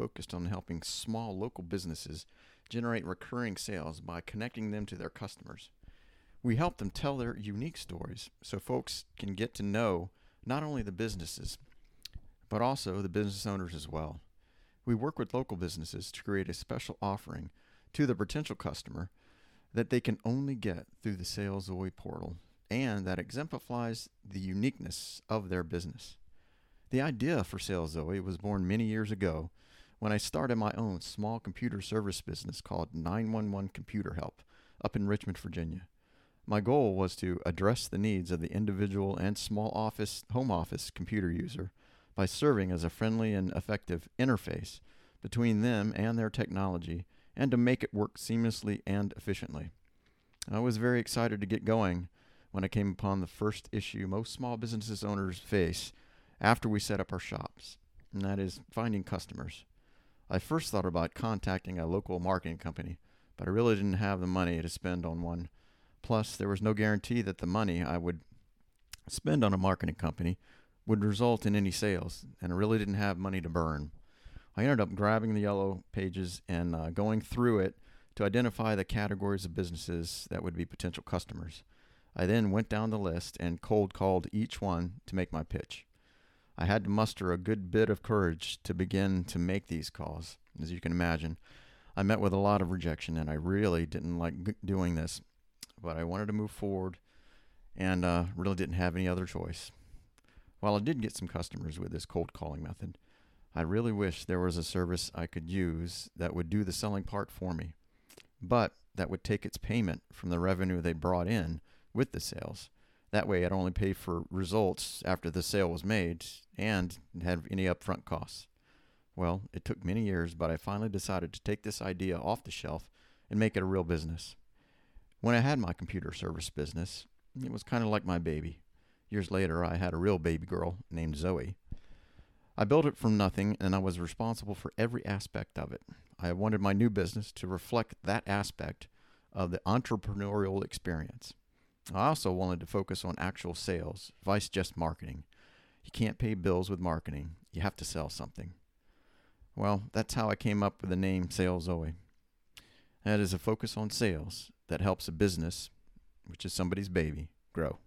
focused on helping small local businesses generate recurring sales by connecting them to their customers. We help them tell their unique stories so folks can get to know not only the businesses, but also the business owners as well. We work with local businesses to create a special offering to the potential customer that they can only get through the Sales Zoe portal and that exemplifies the uniqueness of their business. The idea for Sales Zoe was born many years ago when I started my own small computer service business called 911 Computer Help up in Richmond, Virginia. My goal was to address the needs of the individual and small office home office computer user by serving as a friendly and effective interface between them and their technology and to make it work seamlessly and efficiently. I was very excited to get going when I came upon the first issue most small businesses owners face after we set up our shops, and that is finding customers. I first thought about contacting a local marketing company, but I really didn't have the money to spend on one. Plus, there was no guarantee that the money I would spend on a marketing company would result in any sales, and I really didn't have money to burn. I ended up grabbing the yellow pages and uh, going through it to identify the categories of businesses that would be potential customers. I then went down the list and cold called each one to make my pitch. I had to muster a good bit of courage to begin to make these calls. As you can imagine, I met with a lot of rejection, and I really didn't like doing this, but I wanted to move forward and uh, really didn't have any other choice. While I did get some customers with this cold calling method, I really wish there was a service I could use that would do the selling part for me, but that would take its payment from the revenue they brought in with the sales that way, I'd only pay for results after the sale was made and have any upfront costs. Well, it took many years, but I finally decided to take this idea off the shelf and make it a real business. When I had my computer service business, it was kind of like my baby. Years later, I had a real baby girl named Zoe. I built it from nothing, and I was responsible for every aspect of it. I wanted my new business to reflect that aspect of the entrepreneurial experience. I also wanted to focus on actual sales, vice just marketing. You can't pay bills with marketing. You have to sell something. Well, that's how I came up with the name Sales Zoe. That is a focus on sales that helps a business, which is somebody's baby, grow.